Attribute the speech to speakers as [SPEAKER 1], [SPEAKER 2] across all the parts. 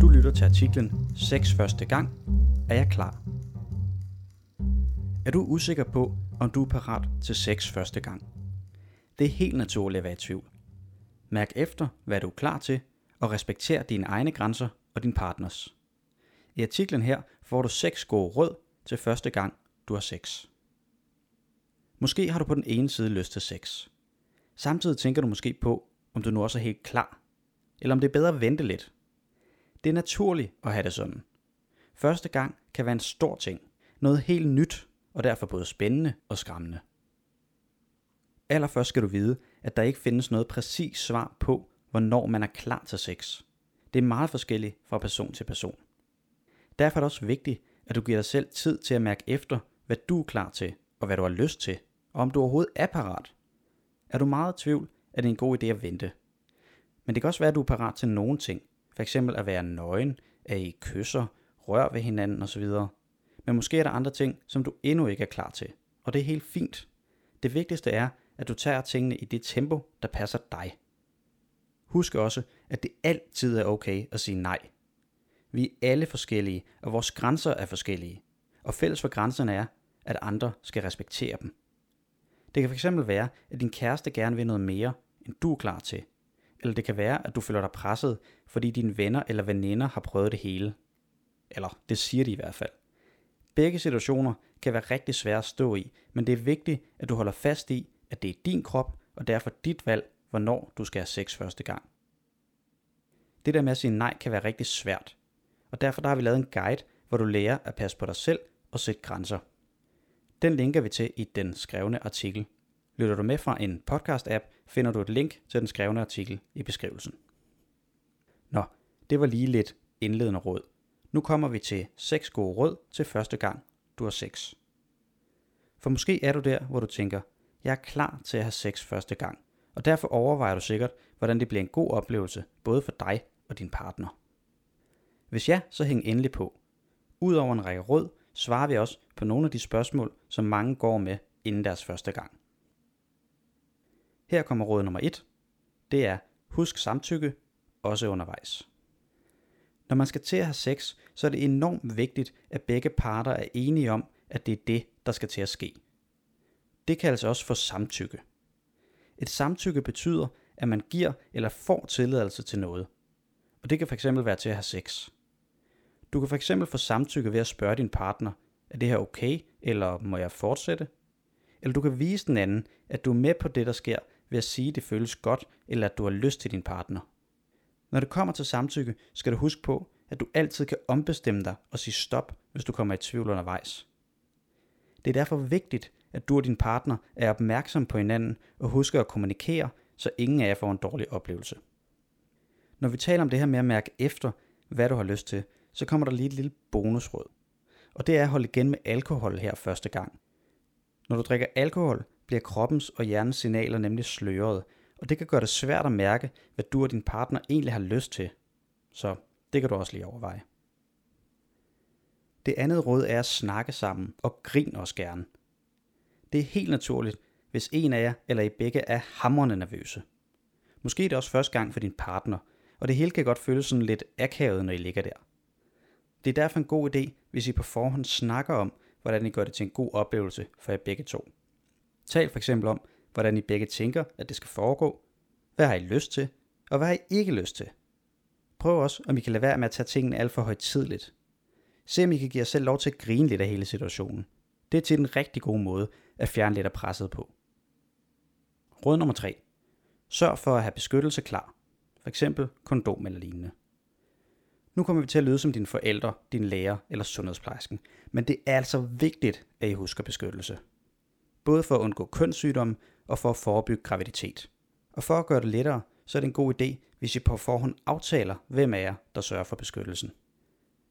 [SPEAKER 1] Du lytter til artiklen 6 første gang. Er jeg klar? Er du usikker på, om du er parat til sex første gang? Det er helt naturligt at være i tvivl. Mærk efter, hvad du er klar til, og respekter dine egne grænser og din partners. I artiklen her får du 6 gode råd til første gang, du har sex. Måske har du på den ene side lyst til sex. Samtidig tænker du måske på, om du nu også er helt klar, eller om det er bedre at vente lidt. Det er naturligt at have det sådan. Første gang kan være en stor ting, noget helt nyt, og derfor både spændende og skræmmende. Allerførst skal du vide, at der ikke findes noget præcis svar på, hvornår man er klar til sex. Det er meget forskelligt fra person til person. Derfor er det også vigtigt, at du giver dig selv tid til at mærke efter, hvad du er klar til, og hvad du har lyst til, og om du overhovedet er parat. Er du meget i tvivl, er det en god idé at vente. Men det kan også være, at du er parat til nogle ting, f.eks. at være nøgen, at I kysser, rør ved hinanden osv. Men måske er der andre ting, som du endnu ikke er klar til, og det er helt fint. Det vigtigste er, at du tager tingene i det tempo, der passer dig. Husk også, at det altid er okay at sige nej. Vi er alle forskellige, og vores grænser er forskellige. Og fælles for grænserne er, at andre skal respektere dem. Det kan fx være, at din kæreste gerne vil noget mere, end du er klar til. Eller det kan være, at du føler dig presset, fordi dine venner eller veninder har prøvet det hele. Eller det siger de i hvert fald. Begge situationer kan være rigtig svære at stå i, men det er vigtigt, at du holder fast i, at det er din krop, og derfor dit valg, hvornår du skal have sex første gang. Det der med at sige nej kan være rigtig svært, og derfor der har vi lavet en guide, hvor du lærer at passe på dig selv og sætte grænser. Den linker vi til i den skrevne artikel. Lytter du med fra en podcast-app, finder du et link til den skrevne artikel i beskrivelsen. Nå, det var lige lidt indledende råd. Nu kommer vi til 6 gode råd til første gang, du har sex. For måske er du der, hvor du tænker, jeg er klar til at have sex første gang, og derfor overvejer du sikkert, hvordan det bliver en god oplevelse, både for dig og din partner. Hvis ja, så hæng endelig på. Udover en række råd, svarer vi også på nogle af de spørgsmål, som mange går med inden deres første gang. Her kommer råd nummer 1. Det er, husk samtykke, også undervejs. Når man skal til at have sex, så er det enormt vigtigt, at begge parter er enige om, at det er det, der skal til at ske. Det kaldes også for samtykke. Et samtykke betyder, at man giver eller får tilladelse til noget. Og det kan fx være til at have sex. Du kan fx få samtykke ved at spørge din partner, er det her okay, eller må jeg fortsætte? Eller du kan vise den anden, at du er med på det, der sker, ved at sige, at det føles godt, eller at du har lyst til din partner. Når det kommer til samtykke, skal du huske på, at du altid kan ombestemme dig og sige stop, hvis du kommer i tvivl undervejs. Det er derfor vigtigt, at du og din partner er opmærksom på hinanden og husker at kommunikere, så ingen af jer får en dårlig oplevelse. Når vi taler om det her med at mærke efter, hvad du har lyst til, så kommer der lige et lille bonusråd. Og det er at holde igen med alkohol her første gang. Når du drikker alkohol, bliver kroppens og hjernens signaler nemlig sløret, og det kan gøre det svært at mærke, hvad du og din partner egentlig har lyst til. Så det kan du også lige overveje. Det andet råd er at snakke sammen, og grin også gerne. Det er helt naturligt, hvis en af jer eller I begge er hamrende nervøse. Måske er det også første gang for din partner, og det hele kan godt føles sådan lidt akavet, når I ligger der. Det er derfor en god idé, hvis I på forhånd snakker om, hvordan I gør det til en god oplevelse for jer begge to. Tal for eksempel om, hvordan I begge tænker, at det skal foregå, hvad har I lyst til, og hvad har I ikke lyst til. Prøv også, om I kan lade være med at tage tingene alt for højtidligt. Se om I kan give jer selv lov til at grine lidt af hele situationen. Det er til en rigtig god måde at fjerne lidt af presset på. Råd nummer 3. Sørg for at have beskyttelse klar. For eksempel kondom eller lignende. Nu kommer vi til at lyde som dine forældre, din lærer eller sundhedsplejersken, men det er altså vigtigt, at I husker beskyttelse. Både for at undgå kønssygdomme og for at forebygge graviditet. Og for at gøre det lettere, så er det en god idé, hvis I på forhånd aftaler, hvem af jer, der sørger for beskyttelsen.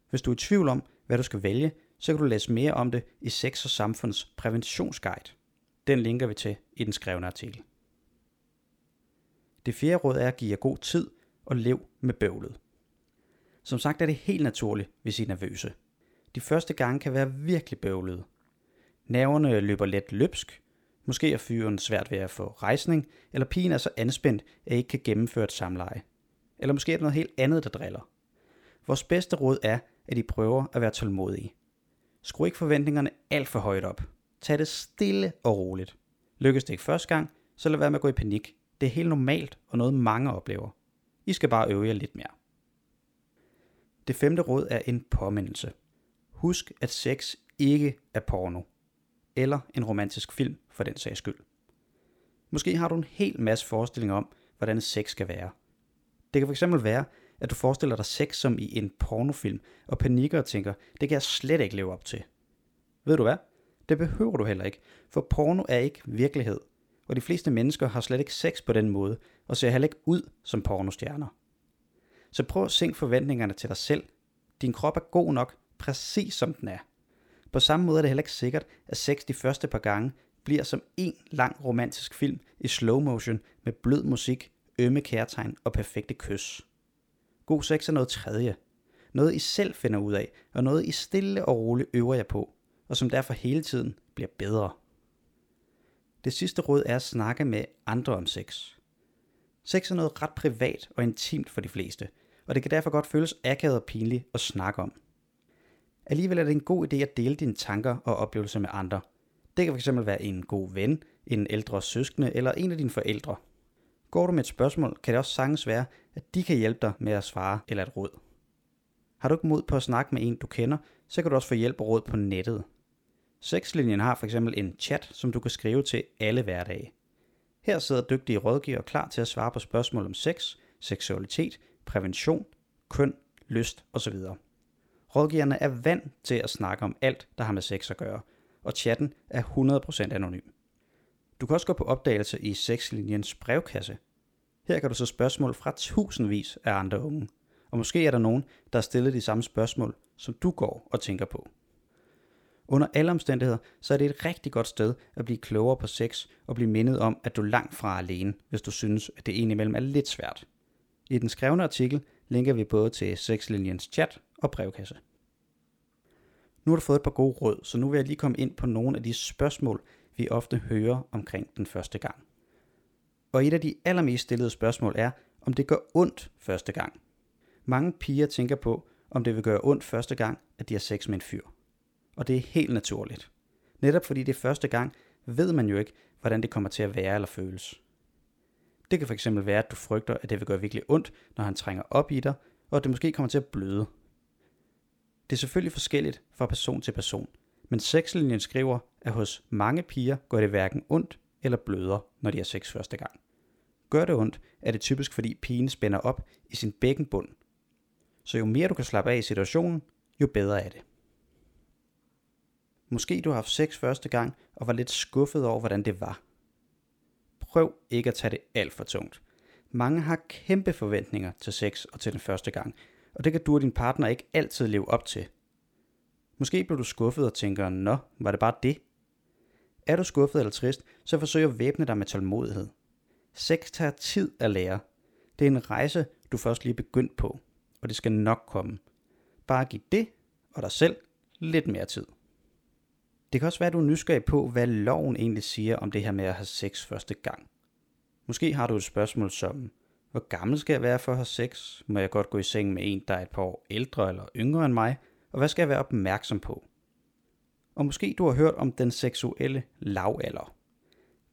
[SPEAKER 1] Hvis du er i tvivl om, hvad du skal vælge, så kan du læse mere om det i Sex og Samfunds præventionsguide. Den linker vi til i den skrevne artikel. Det fjerde råd er at give jer god tid og lev med bøvlet. Som sagt er det helt naturligt, hvis I er nervøse. De første gange kan være virkelig bøvlede. Nerverne løber let løbsk, Måske er fyren svært ved at få rejsning, eller pigen er så anspændt, at I ikke kan gennemføre et samleje. Eller måske er det noget helt andet, der driller. Vores bedste råd er, at I prøver at være tålmodige. Skru ikke forventningerne alt for højt op. Tag det stille og roligt. Lykkes det ikke første gang, så lad være med at gå i panik. Det er helt normalt og noget mange oplever. I skal bare øve jer lidt mere. Det femte råd er en påmindelse. Husk, at sex ikke er porno. Eller en romantisk film, for den sags skyld. Måske har du en hel masse forestillinger om, hvordan sex skal være. Det kan fx være, at du forestiller dig sex som i en pornofilm, og panikker og tænker, det kan jeg slet ikke leve op til. Ved du hvad? Det behøver du heller ikke, for porno er ikke virkelighed, og de fleste mennesker har slet ikke sex på den måde, og ser heller ikke ud som pornostjerner. Så prøv at sænke forventningerne til dig selv. Din krop er god nok, præcis som den er. På samme måde er det heller ikke sikkert, at sex de første par gange bliver som en lang romantisk film i slow motion med blød musik, ømme kærtegn og perfekte kys. God sex er noget tredje. Noget I selv finder ud af, og noget I stille og roligt øver jer på, og som derfor hele tiden bliver bedre. Det sidste råd er at snakke med andre om sex. Sex er noget ret privat og intimt for de fleste, og det kan derfor godt føles akavet og pinligt at snakke om. Alligevel er det en god idé at dele dine tanker og oplevelser med andre. Det kan fx være en god ven, en ældre søskende eller en af dine forældre. Går du med et spørgsmål, kan det også sagtens være, at de kan hjælpe dig med at svare eller et råd. Har du ikke mod på at snakke med en, du kender, så kan du også få hjælp og råd på nettet. Sexlinjen har f.eks. en chat, som du kan skrive til alle hverdage. Her sidder dygtige rådgivere klar til at svare på spørgsmål om sex, seksualitet, prævention, køn, lyst osv. Rådgiverne er vant til at snakke om alt, der har med sex at gøre, og chatten er 100% anonym. Du kan også gå på opdagelse i sexlinjens brevkasse. Her kan du så spørgsmål fra tusindvis af andre unge, og måske er der nogen, der har stillet de samme spørgsmål, som du går og tænker på. Under alle omstændigheder, så er det et rigtig godt sted at blive klogere på sex og blive mindet om, at du er langt fra alene, hvis du synes, at det indimellem er lidt svært. I den skrevne artikel linker vi både til sexlinjens chat og brevkasse. Nu har du fået et par gode råd, så nu vil jeg lige komme ind på nogle af de spørgsmål, vi ofte hører omkring den første gang. Og et af de allermest stillede spørgsmål er, om det gør ondt første gang. Mange piger tænker på, om det vil gøre ondt første gang, at de har sex med en fyr. Og det er helt naturligt. Netop fordi det er første gang, ved man jo ikke, hvordan det kommer til at være eller føles. Det kan fx være, at du frygter, at det vil gøre virkelig ondt, når han trænger op i dig, og at det måske kommer til at bløde. Det er selvfølgelig forskelligt fra person til person, men sexlinjen skriver, at hos mange piger går det hverken ondt eller bløder, når de har sex første gang. Gør det ondt, er det typisk fordi pigen spænder op i sin bækkenbund. Så jo mere du kan slappe af i situationen, jo bedre er det. Måske du har haft sex første gang og var lidt skuffet over, hvordan det var. Prøv ikke at tage det alt for tungt. Mange har kæmpe forventninger til sex og til den første gang, og det kan du og din partner ikke altid leve op til. Måske bliver du skuffet og tænker, nå, var det bare det? Er du skuffet eller trist, så forsøg at væbne dig med tålmodighed. Sex tager tid at lære. Det er en rejse, du først lige er begyndt på, og det skal nok komme. Bare giv det og dig selv lidt mere tid. Det kan også være, at du er nysgerrig på, hvad loven egentlig siger om det her med at have sex første gang. Måske har du et spørgsmål som, hvor gammel skal jeg være for at have sex? Må jeg godt gå i seng med en, der er et par år ældre eller yngre end mig? Og hvad skal jeg være opmærksom på? Og måske du har hørt om den seksuelle lavalder.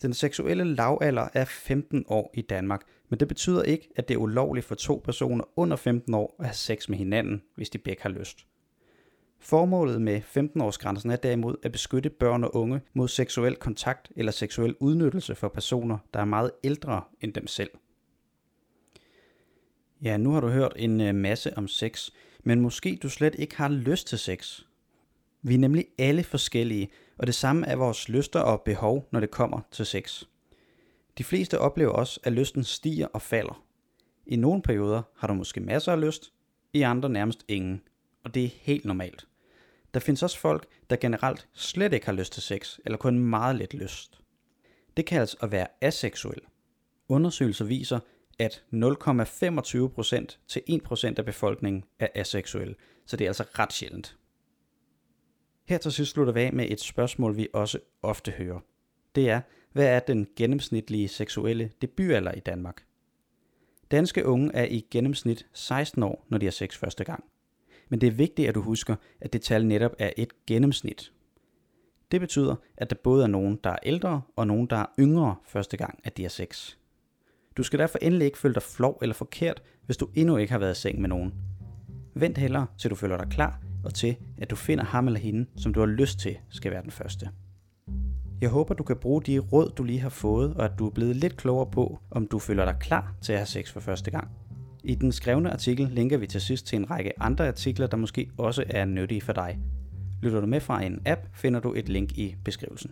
[SPEAKER 1] Den seksuelle lavalder er 15 år i Danmark, men det betyder ikke, at det er ulovligt for to personer under 15 år at have sex med hinanden, hvis de begge har lyst. Formålet med 15-årsgrænsen er derimod at beskytte børn og unge mod seksuel kontakt eller seksuel udnyttelse for personer, der er meget ældre end dem selv. Ja, nu har du hørt en øh, masse om sex, men måske du slet ikke har lyst til sex. Vi er nemlig alle forskellige, og det samme er vores lyster og behov, når det kommer til sex. De fleste oplever også, at lysten stiger og falder. I nogle perioder har du måske masser af lyst, i andre nærmest ingen, og det er helt normalt. Der findes også folk, der generelt slet ikke har lyst til sex, eller kun meget lidt lyst. Det kaldes at være aseksuel. Undersøgelser viser, at 0,25% til 1% af befolkningen er aseksuel, så det er altså ret sjældent. Her til sidst slutter vi af med et spørgsmål, vi også ofte hører. Det er, Hvad er den gennemsnitlige seksuelle debutalder i Danmark? Danske unge er i gennemsnit 16 år, når de har sex første gang. Men det er vigtigt, at du husker, at det tal netop er et gennemsnit. Det betyder, at der både er nogen, der er ældre, og nogen, der er yngre første gang, at de har sex. Du skal derfor endelig ikke føle dig flov eller forkert, hvis du endnu ikke har været i seng med nogen. Vent hellere, til du føler dig klar, og til, at du finder ham eller hende, som du har lyst til, skal være den første. Jeg håber, du kan bruge de råd, du lige har fået, og at du er blevet lidt klogere på, om du føler dig klar til at have sex for første gang. I den skrevne artikel linker vi til sidst til en række andre artikler, der måske også er nyttige for dig. Lytter du med fra en app, finder du et link i beskrivelsen.